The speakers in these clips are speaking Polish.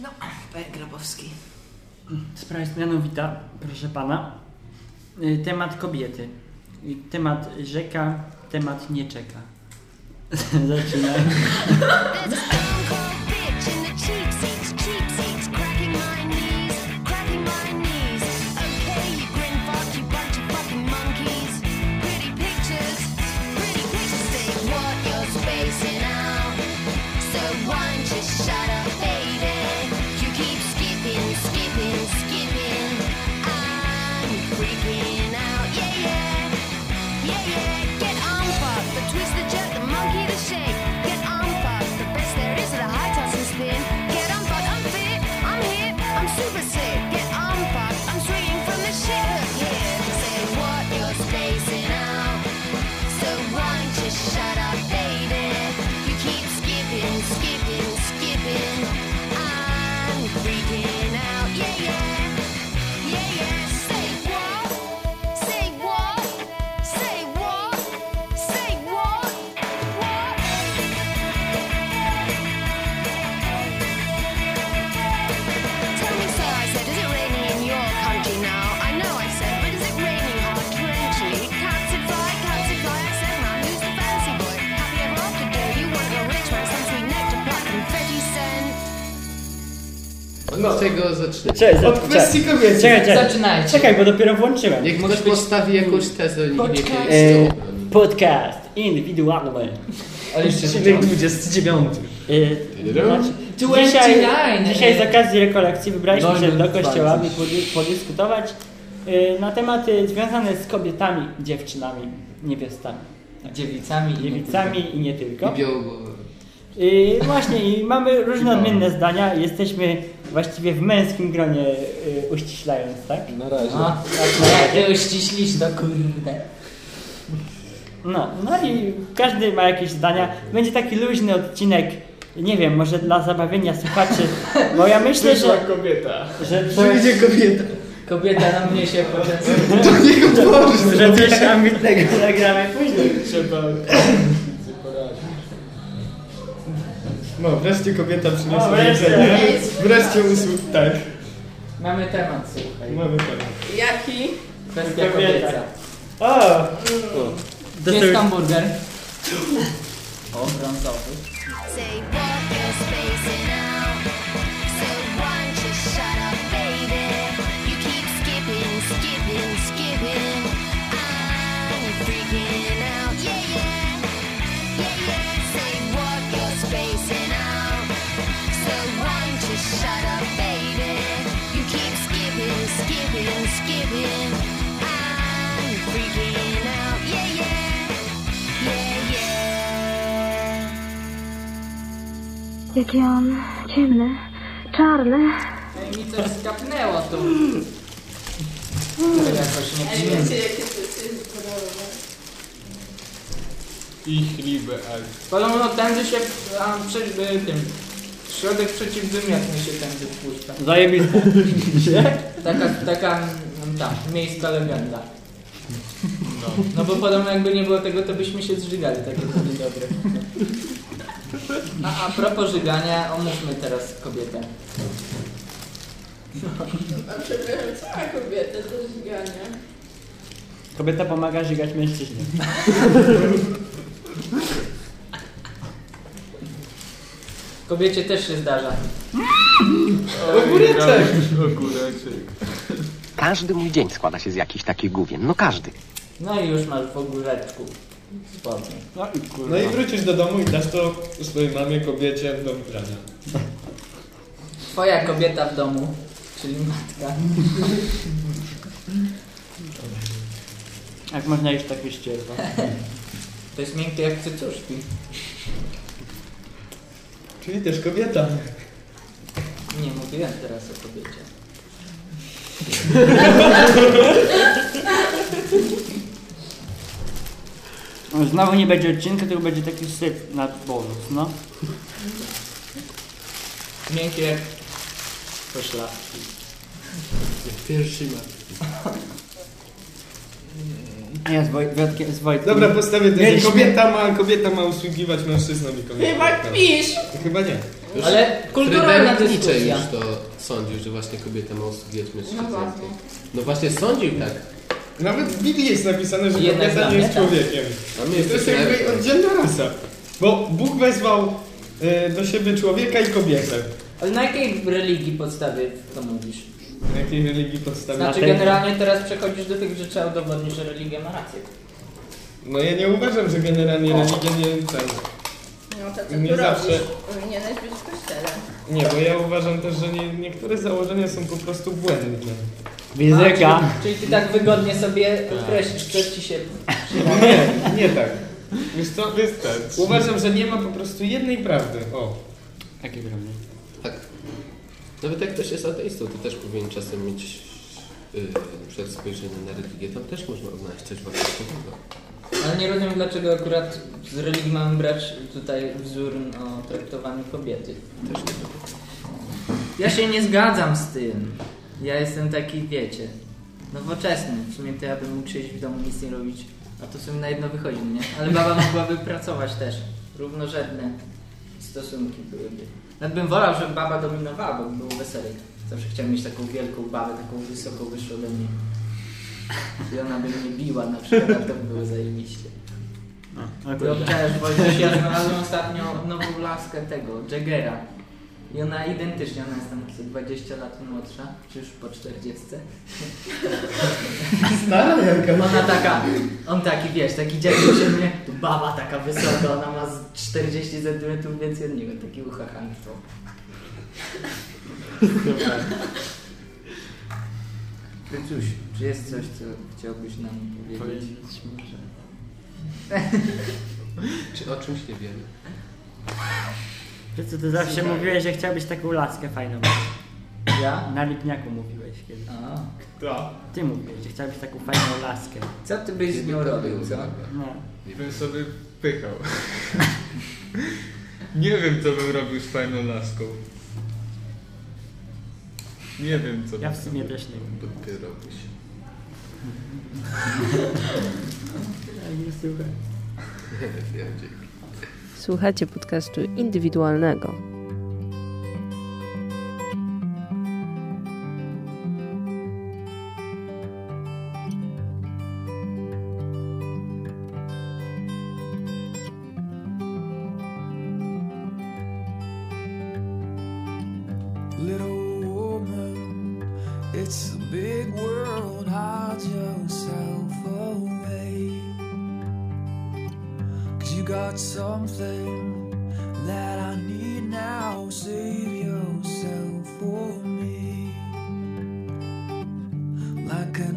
No, panie Grabowski. Sprawa jest mianowita, proszę pana. Y, Temat kobiety. Temat rzeka, temat nie czeka. Zaczynaj. Od czego zaczniemy? Cześć, Od kwestii kobiety. Czekaj, czekaj. Zaczynajcie. Czekaj, bo dopiero włączyłem. Niech Może ktoś być- postawi jakąś tezę, nikt nie Podcast. wie. E, podcast indywidualny. Ale jeszcze Odcinek 29. Y, Znaczy, 29, dzisiaj, dzisiaj z okazji rekolekcji wybraliśmy No, się no, do kościoła, by podyskutować y, na tematy związane z kobietami, dziewczynami, niewiastami, Dziewicami i dziewicami i nie tylko. I białogłowy. I właśnie, i mamy różne odmienne zdania. Jesteśmy właściwie w męskim gronie y, uściślając, tak? Na razie. No, tak, jak ty uściślisz, to kurde. No, no i każdy ma jakieś zdania. Będzie taki luźny odcinek, nie wiem, może dla zabawienia słuchaczy, bo ja myślę, Przyszła że, kobieta. że, Przyjdzie kobieta. Kobieta na mnie się poczęstuje. że coś ambitnego nagramy później. Trzeba No, wreszcie kobieta przyniosła wreszcie. jedzenie. Wreszcie usług, tak. Mamy temat, słuchaj. Mamy temat. Jaki? Kwestia Kobieta. kobieca. Gdzie jest hamburger? O, brązowy. Jaki on ciemny, czarny. Ej, mi coś skapnęło tu. To jakoś nie Ej, wiecie, jakie to jest kolorowe? Ich liebe alt. Podobno tędy się, a, prze, y, tym, środek przeciwwymiotny się tędy wpuszcza. Zajebiste. Taka, taka, mm, ta, miejska legenda. No bo podobno jakby nie było tego, to byśmy się zżygali, takie dobre. A, a propos żygania, omówmy teraz kobietę. A przepraszam, co ma kobieta do żygania? Kobieta pomaga żygać mężczyźnie. Kobiecie też się zdarza. Ogóreczek. Ogóreczek. Każdy mój dzień składa się z jakichś takich główien. No każdy. No i już masz w ogóreczku No i kurwa. No i wrócisz do domu i dasz to swojej mamie, kobiecie do wybrania. Twoja kobieta w domu, czyli matka. Jak można jeść takie ścierwo? To jest miękkie jak cycuszki. Czyli też kobieta. Nie mówiłem teraz o kobiecie. Znowu nie będzie odcinka, tylko będzie taki syp nad bonus, no. Miękkie jak poszlaki. Pierwszy mat. A ja z, Woj- Wojtkiem- z Wojtkiem. Dobra, postawię to, że Mieliśmy- kobieta ma, kobieta ma usługiwać mężczyznom i kobieta. Chyba kpisz! Chyba nie. Już Ale kulturalna Fryderyk Nietzsche dyskusja. już to sądził, że właśnie kobieta ma usługiwać mężczyznom. No właśnie. No właśnie sądził tak. Nawet w Biblii jest napisane, że Jednak kobieta nie jest tak. człowiekiem. To jest jakby oddzielna rasa. Bo Bóg wezwał e, do siebie człowieka i kobietę. Ale na jakiej religii podstawie to mówisz? Na jakiej religii podstawie? Znaczy tej- generalnie teraz przechodzisz do tych, że trzeba udowodnić, że religia ma rację. No ja nie uważam, że generalnie religia nie... Ten, No to co Nie tu zawsze. robisz? Powinieneś być w kościele. nie, bo ja uważam też, że nie, niektóre założenia są po prostu błędne. Fizyka. A, czyli, czyli ty tak wygodnie sobie określisz, co ci się Nie, nie tak. Wiesz co, uważam, że nie ma po prostu jednej prawdy. O. Jakie prawda? Tak. Nawet jak ktoś jest ateistą, to też powinien czasem mieć yy, na przykład spojrzenie na religię. Tam też można odnaleźć coś wartościowego. Ale nie rozumiem, dlaczego akurat z religii mamy brać tutaj wzór o traktowaniu kobiety. Też nie. Ja się nie zgadzam z tym. Ja jestem taki, wiecie, nowoczesny. W sumie to ja bym mógł siedzieć w domu, nic nie robić. A to w sumie na jedno wychodzi, nie? Ale baba mogłaby pracować też. Równorzędne stosunki byłyby. Nawet bym wolał, żeby baba dominowała, bo by było weselej. Zawsze chciałem mieć taką wielką babę, taką wysoką, wyższą ode mnie. I ona by mnie biła na przykład, a to by było zajebiście. No, obczajesz, Wojciech, ja znalazłem ostatnio nową laskę tego, Jaggera. I ona identycznie, ona jest tam co 20 lat młodsza, czy już po 40. Stara Janka. Ona taka, on taki, wiesz, taki dziadek się mnie, tu baba taka wysoka, ona ma z 40 cm więcej od niego, taki uchachanstwo. Kryciuś, czy jest coś, co chciałbyś nam powiedzieć? Powiedzieć może. Czy o czymś nie wiemy? Ty co, ty zawsze mówiłeś, że chciałbyś taką laskę fajną. Ja? Na Lipniaku mówiłeś kiedyś. A. To. Ty mówiłeś, że chciałbyś taką fajną laskę. Co ty byś z nią robił, co? No. Bym sobie pychał. nie wiem, co bym robił z fajną laską. Nie wiem, co Ja bym w sumie też nie wiem. Bo ty robisz. Ja nie słuchaj. Ja dzięki. Słuchacie podcastu indywidualnego.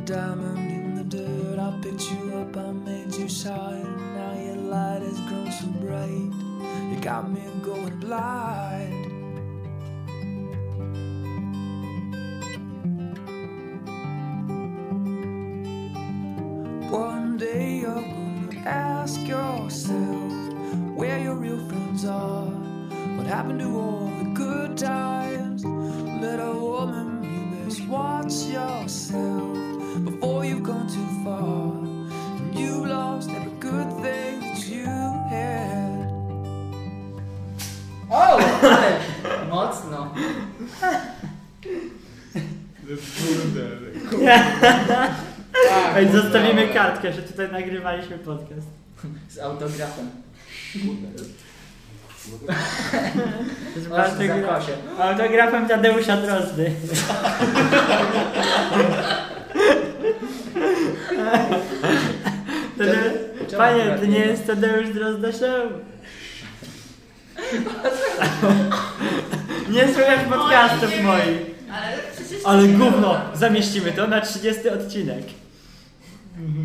Diamond in the dirt, I picked you up, I made you shine. Now your light has grown so bright, you got me going blind. One day you're gonna ask yourself where your real friends are. What happened to all the good times? Little woman, you best watch yourself Ej, zostawimy kartkę, że tutaj nagrywaliśmy podcast. Z autografem. Z O, Bartek zakosie. Autografem Tadeusza Drozdy. Tade... Czemu Panie, akurat to nie jest Tadeusz Drozda Show. Nie słychać podcastów moich. Ale przecież... Ale gówno, zamieścimy to na 30 odcinek.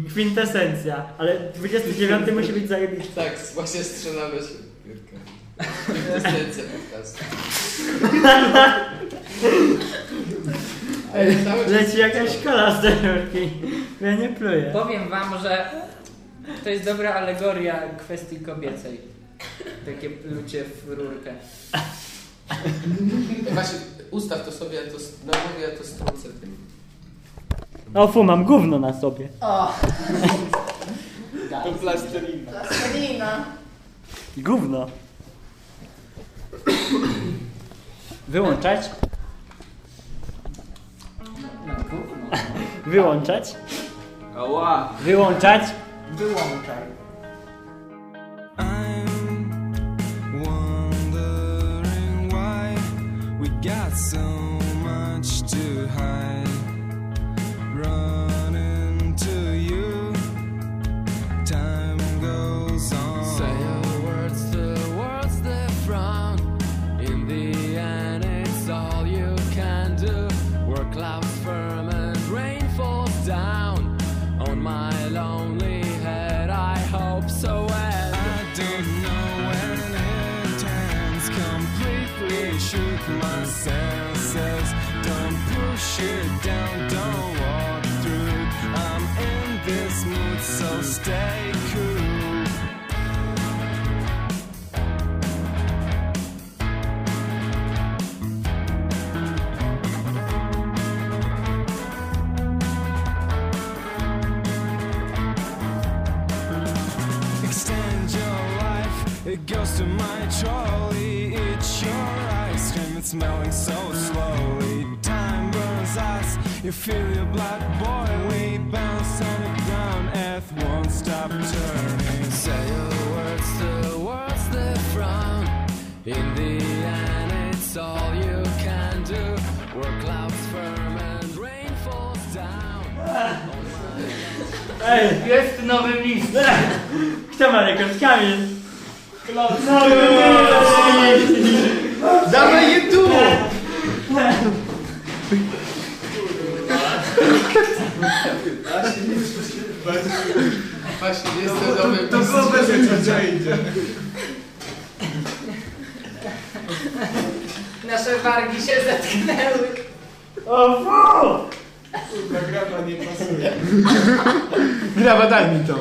Kwintesencja, ale 29 musi być zajebisty. Tak, właśnie strzelamy się. Kwintesencja podcastu. Ale cały czas... Leci jakaś szkoła z derurki. Ja nie pluję. Powiem wam, że to jest dobra alegoria kwestii kobiecej. Takie plucie w rurkę. Właśnie, ustaw to sobie, ja to, no mówię, ja to strącę tym. O fu, mam gówno na sobie. O, To plastelina. plastelina. Gówno. Wyłączać? No, gówno. Wyłączać? Ała. Wyłączać? Wyłączaj. Got so much to hide. It down, don't walk through. I'm in this mood, so stay cool. Extend your life, it goes to my trolley. It's your ice cream, it's smelling so slowly. Time burns us, you feel your blood boil. We bounce on the ground, earth won't stop turning. say your words, the words they frown. In the end, it's all you can do. Work clouds firm and rain falls down. Ej! Jest nowy mistrz. Kto ma rekord? Kamil! Dawaj Właśnie, jestem nowym To było bez idzie. Nasze wargi się zetknęły. O fu! Kurwa, graba nie pasuje. Graba, daj mi to.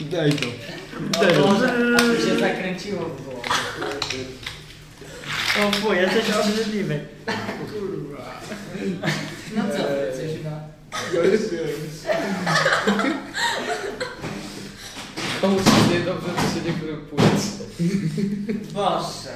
Daj to. Daj to. Aż się zakręciło w głowie. O fu, jesteś obrzydliwy. No co coś no. Komuś nie dobrze, to się nie płeć. Boże.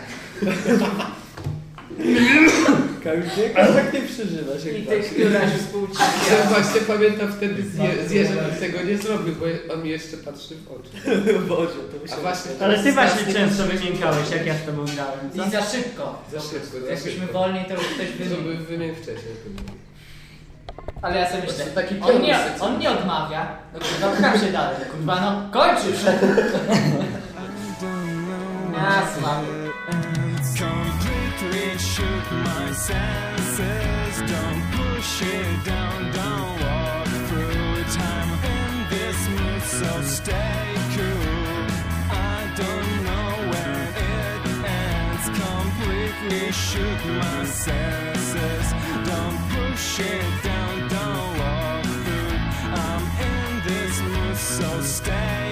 A tak nie przeżywasz I jak ty, któraś Ja współczucia. właśnie pamiętam wtedy z, z bym tego nie zrobił, bo on mi jeszcze patrzy w oczy. Boże, to A właśnie Ale ty właśnie często wymiękałeś, jak ja z tobą grałem. I za szybko. Za szybko, za Jakbyśmy szybko. wolniej, to już ktoś by... Żeby wymień wcześniej. Ale ja sobie myślę, Taki on nie, on nie odmawia. No kurwa, pcham się dalej. No kurwa, no kończysz. Jasna. Completely shook my senses. Don't push it down, don't walk through it. I'm in this mood, so stay cool. I don't know when it ends. Completely shook my senses. Don't push it down, so stay